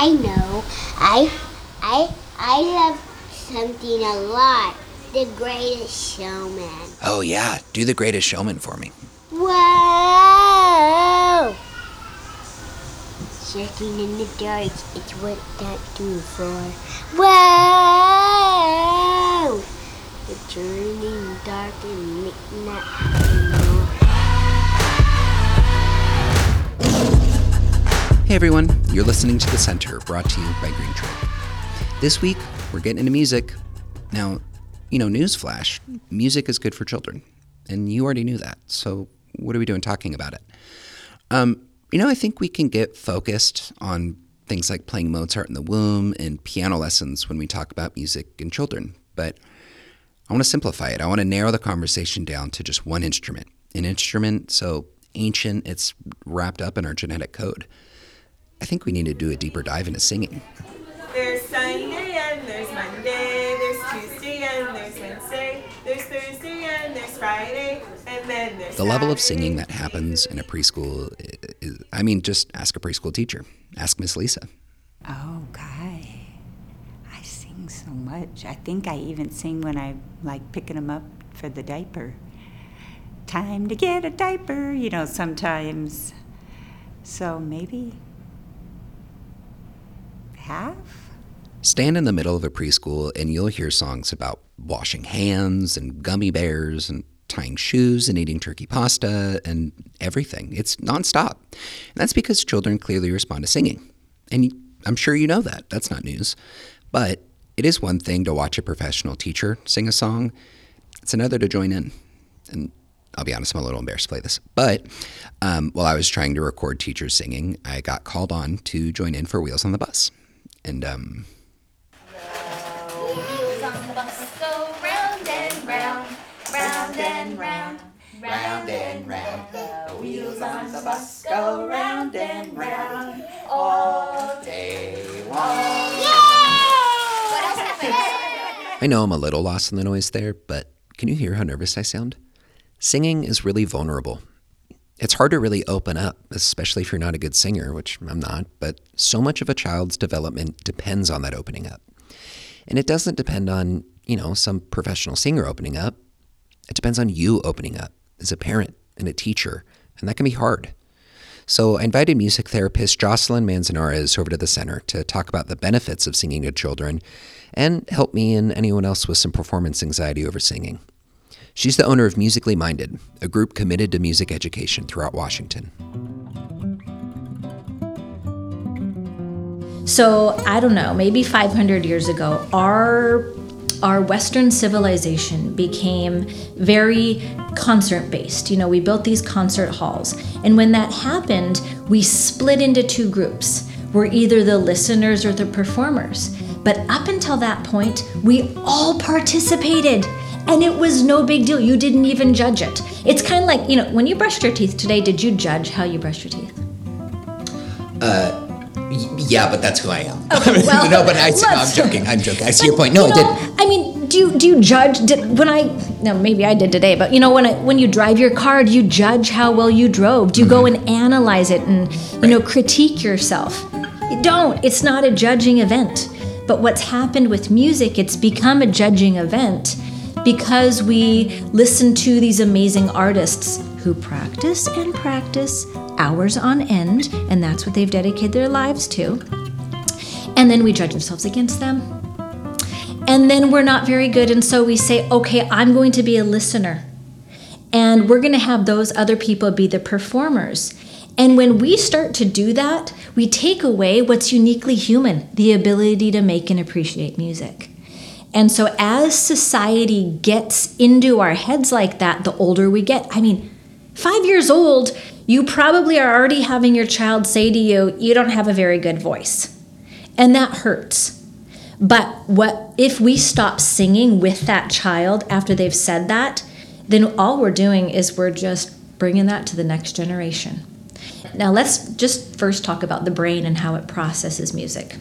I know. I I I love something a lot. The Greatest Showman. Oh, yeah. Do the greatest showman for me. Whoa! Searching in the dark, it's what that do for. Whoa! The turning dark and making everyone. You're listening to The Center, brought to you by Green Tree. This week, we're getting into music. Now, you know, newsflash music is good for children. And you already knew that. So, what are we doing talking about it? Um, you know, I think we can get focused on things like playing Mozart in the womb and piano lessons when we talk about music and children. But I want to simplify it. I want to narrow the conversation down to just one instrument. An instrument so ancient it's wrapped up in our genetic code. I think we need to do a deeper dive into singing. There's Sunday and there's Monday, there's Tuesday and there's Wednesday, there's Thursday and there's Friday, and then there's The level of singing that happens in a preschool i- is, I mean, just ask a preschool teacher. Ask Miss Lisa. Oh, Guy. I sing so much. I think I even sing when I'm like picking them up for the diaper. Time to get a diaper, you know, sometimes. So maybe half? Stand in the middle of a preschool and you'll hear songs about washing hands and gummy bears and tying shoes and eating turkey pasta and everything. It's nonstop. And that's because children clearly respond to singing. And I'm sure you know that. That's not news. But it is one thing to watch a professional teacher sing a song, it's another to join in. And I'll be honest, I'm a little embarrassed to play this. But um, while I was trying to record teachers singing, I got called on to join in for Wheels on the Bus. And um, Wheels on the bus go round and round, round and round, round and round. The wheels on the bus go round and round all day long. What else happened? I know I'm a little lost in the noise there, but can you hear how nervous I sound? Singing is really vulnerable. It's hard to really open up, especially if you're not a good singer, which I'm not, but so much of a child's development depends on that opening up. And it doesn't depend on, you know, some professional singer opening up. It depends on you opening up as a parent and a teacher, and that can be hard. So I invited music therapist Jocelyn Manzanarez over to the center to talk about the benefits of singing to children and help me and anyone else with some performance anxiety over singing. She's the owner of Musically Minded, a group committed to music education throughout Washington. So I don't know, maybe 500 years ago, our our Western civilization became very concert based. You know, we built these concert halls, and when that happened, we split into two groups. We're either the listeners or the performers. But up until that point, we all participated. And it was no big deal. You didn't even judge it. It's kind of like, you know, when you brushed your teeth today, did you judge how you brushed your teeth? Uh, Yeah, but that's who I am. well, no, but I, I'm joking. I'm joking. I see your point. No, you I didn't. I mean, do you do you judge? Did, when I no, maybe I did today, but you know, when I, when you drive your car, do you judge how well you drove? Do you go and analyze it and you know critique yourself? You don't. It's not a judging event. But what's happened with music? It's become a judging event because we listen to these amazing artists who practice and practice hours on end, and that's what they've dedicated their lives to. And then we judge ourselves against them. And then we're not very good and so we say okay i'm going to be a listener. And we're going to have those other people be the performers. And when we start to do that we take away what's uniquely human the ability to make and appreciate music and so as society gets into our heads like that the older we get i mean five years old you probably are already having your child say to you you don't have a very good voice and that hurts but what if we stop singing with that child after they've said that? Then all we're doing is we're just bringing that to the next generation. Now let's just first talk about the brain and how it processes music.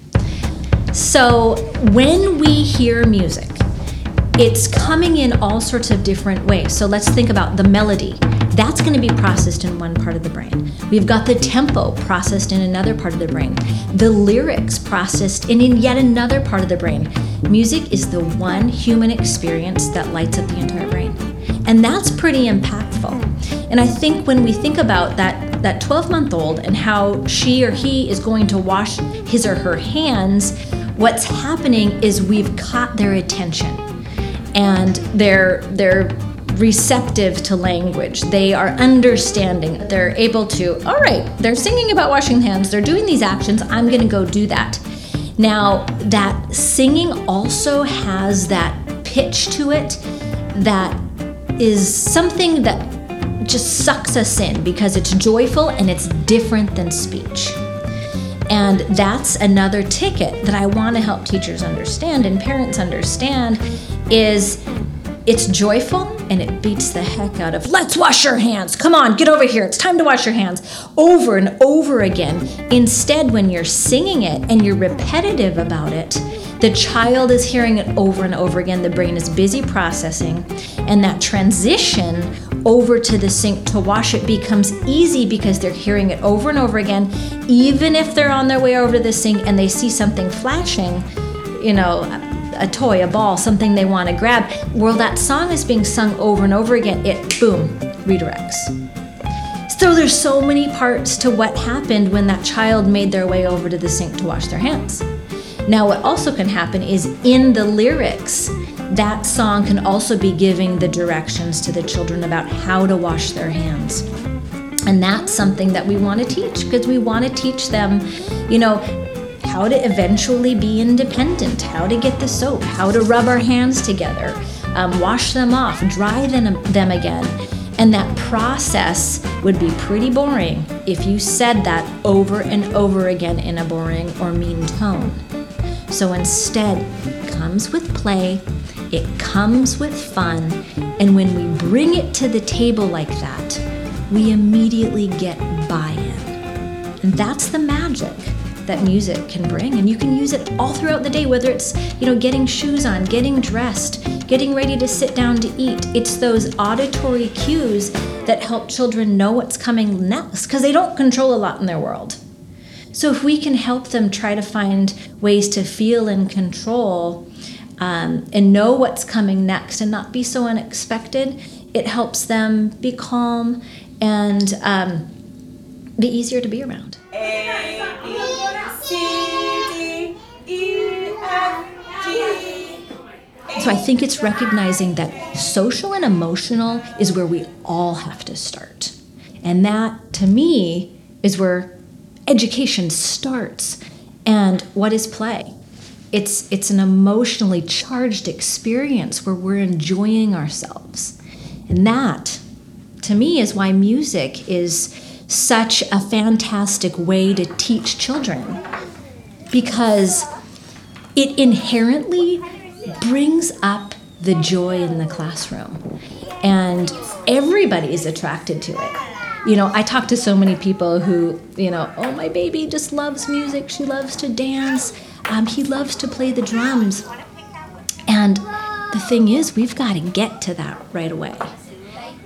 So when we hear music, it's coming in all sorts of different ways. So let's think about the melody. That's going to be processed in one part of the brain. We've got the tempo processed in another part of the brain, the lyrics processed in, yet another part of the brain. Music is the one human experience that lights up the entire brain. And that's pretty impactful. And I think when we think about that that 12 month old and how she or he is going to wash his or her hands, what's happening is we've caught their attention and they're they're receptive to language. They are understanding. They're able to, all right, they're singing about washing hands, they're doing these actions, I'm going to go do that. Now, that singing also has that pitch to it that is something that just sucks us in because it's joyful and it's different than speech. And that's another ticket that I want to help teachers understand and parents understand is it's joyful and it beats the heck out of let's wash your hands. Come on, get over here. It's time to wash your hands over and over again. Instead, when you're singing it and you're repetitive about it, the child is hearing it over and over again. The brain is busy processing, and that transition over to the sink to wash it becomes easy because they're hearing it over and over again. Even if they're on their way over to the sink and they see something flashing, you know, a toy, a ball, something they want to grab, while that song is being sung over and over again, it boom redirects. So there's so many parts to what happened when that child made their way over to the sink to wash their hands. Now, what also can happen is in the lyrics, that song can also be giving the directions to the children about how to wash their hands. And that's something that we want to teach because we want to teach them, you know, how to eventually be independent, how to get the soap, how to rub our hands together, um, wash them off, dry them, them again. And that process would be pretty boring if you said that over and over again in a boring or mean tone. So instead, it comes with play, it comes with fun, and when we bring it to the table like that, we immediately get buy in. And that's the magic that music can bring and you can use it all throughout the day whether it's you know getting shoes on getting dressed getting ready to sit down to eat it's those auditory cues that help children know what's coming next because they don't control a lot in their world so if we can help them try to find ways to feel and control um, and know what's coming next and not be so unexpected, it helps them be calm and um, be easier to be around. So I think it's recognizing that social and emotional is where we all have to start. And that, to me, is where education starts. And what is play? It's, it's an emotionally charged experience where we're enjoying ourselves. And that, to me, is why music is such a fantastic way to teach children because it inherently brings up the joy in the classroom. And everybody is attracted to it you know, I talk to so many people who, you know, oh, my baby just loves music. She loves to dance. Um, he loves to play the drums. And the thing is, we've got to get to that right away.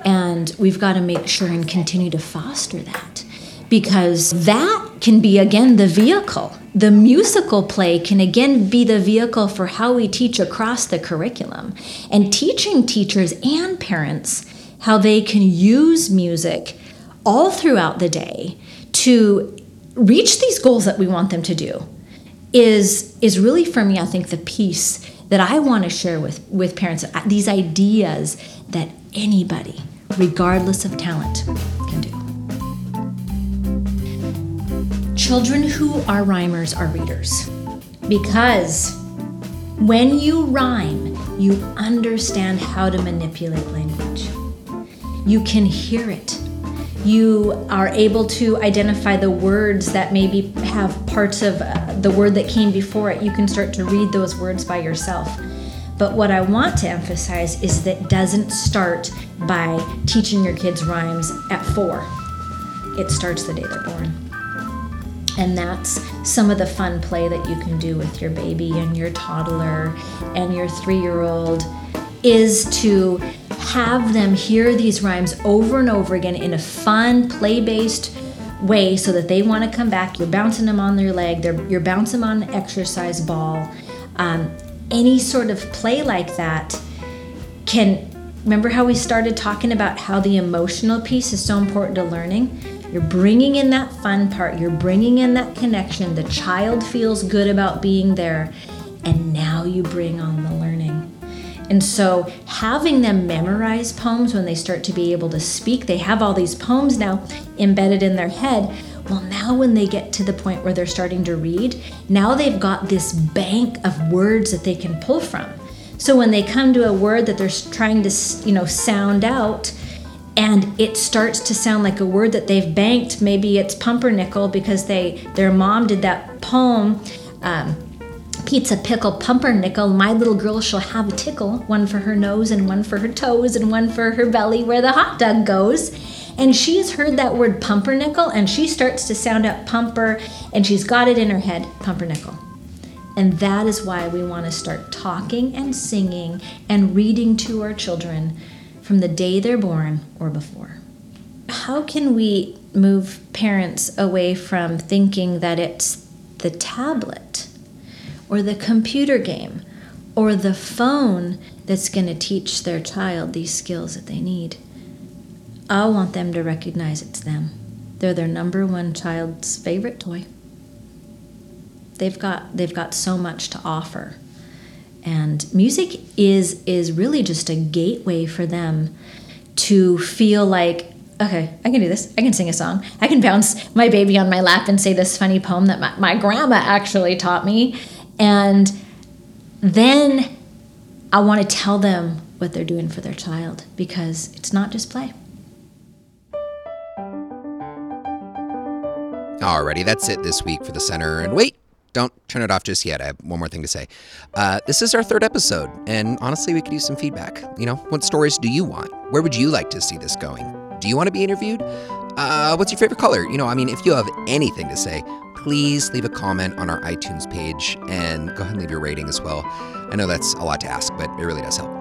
And we've got to make sure and continue to foster that because that can be, again, the vehicle. The musical play can again be the vehicle for how we teach across the curriculum. And teaching teachers and parents how they can use music all throughout the day to reach these goals that we want them to do is is really for me I think the piece that I want to share with with parents uh, these ideas that anybody regardless of talent can do. Children who are rhymers are readers because when you rhyme, you understand how to manipulate language. You can hear it you are able to identify the words that maybe have parts of uh, the word that came before it. You can start to read those words by yourself. But what I want to emphasize is that doesn't start by teaching your kids rhymes at four. It starts the day they're born. And that's some of the fun play that you can do with your baby and your toddler and your three year old is to have them hear these rhymes over and over again in a fun, play based way so that they want to come back. You're bouncing them on their leg, you're bouncing them on an exercise ball. Um, any sort of play like that can remember how we started talking about how the emotional piece is so important to learning you're bringing in that fun part you're bringing in that connection the child feels good about being there and now you bring on the and so having them memorize poems when they start to be able to speak they have all these poems now embedded in their head well, now when they get to the point where they're starting to read, now they've got this bank of words that they can pull from. So when they come to a word that they're trying to, you know, sound out, and it starts to sound like a word that they've banked, maybe it's pumpernickel because they their mom did that poem. Um, pizza pickle pumpernickel my little girl shall have a tickle one for her nose and one for her toes and one for her belly where the hot dog goes and she's heard that word pumpernickel and she starts to sound out pumper and she's got it in her head pumpernickel. And that is why we want to start talking and singing and reading to our children from the day they're born or before. How can we move parents away from thinking that it's the tablet or the computer game or the phone that's going to teach their child these skills that they need? I want them to recognize it's them. They're their number one child's favorite toy. They've got they've got so much to offer. And music is is really just a gateway for them to feel like okay, I can do this. I can sing a song. I can bounce my baby on my lap and say this funny poem that my, my grandma actually taught me. And then I want to tell them what they're doing for their child because it's not just play. Alrighty, that's it this week for the center. And wait, don't turn it off just yet. I have one more thing to say. Uh, this is our third episode, and honestly, we could use some feedback. You know, what stories do you want? Where would you like to see this going? Do you want to be interviewed? Uh, what's your favorite color? You know, I mean, if you have anything to say, please leave a comment on our iTunes page and go ahead and leave your rating as well. I know that's a lot to ask, but it really does help.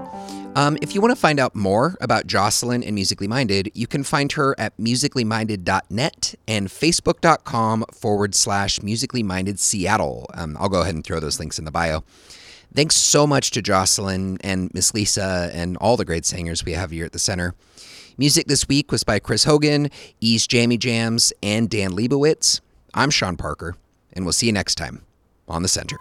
Um, if you want to find out more about Jocelyn and Musically Minded, you can find her at musicallyminded.net and facebook.com forward slash musically minded Seattle. Um, I'll go ahead and throw those links in the bio. Thanks so much to Jocelyn and Miss Lisa and all the great singers we have here at the center. Music this week was by Chris Hogan, Ease Jammy Jams, and Dan Leibowitz. I'm Sean Parker, and we'll see you next time on the center.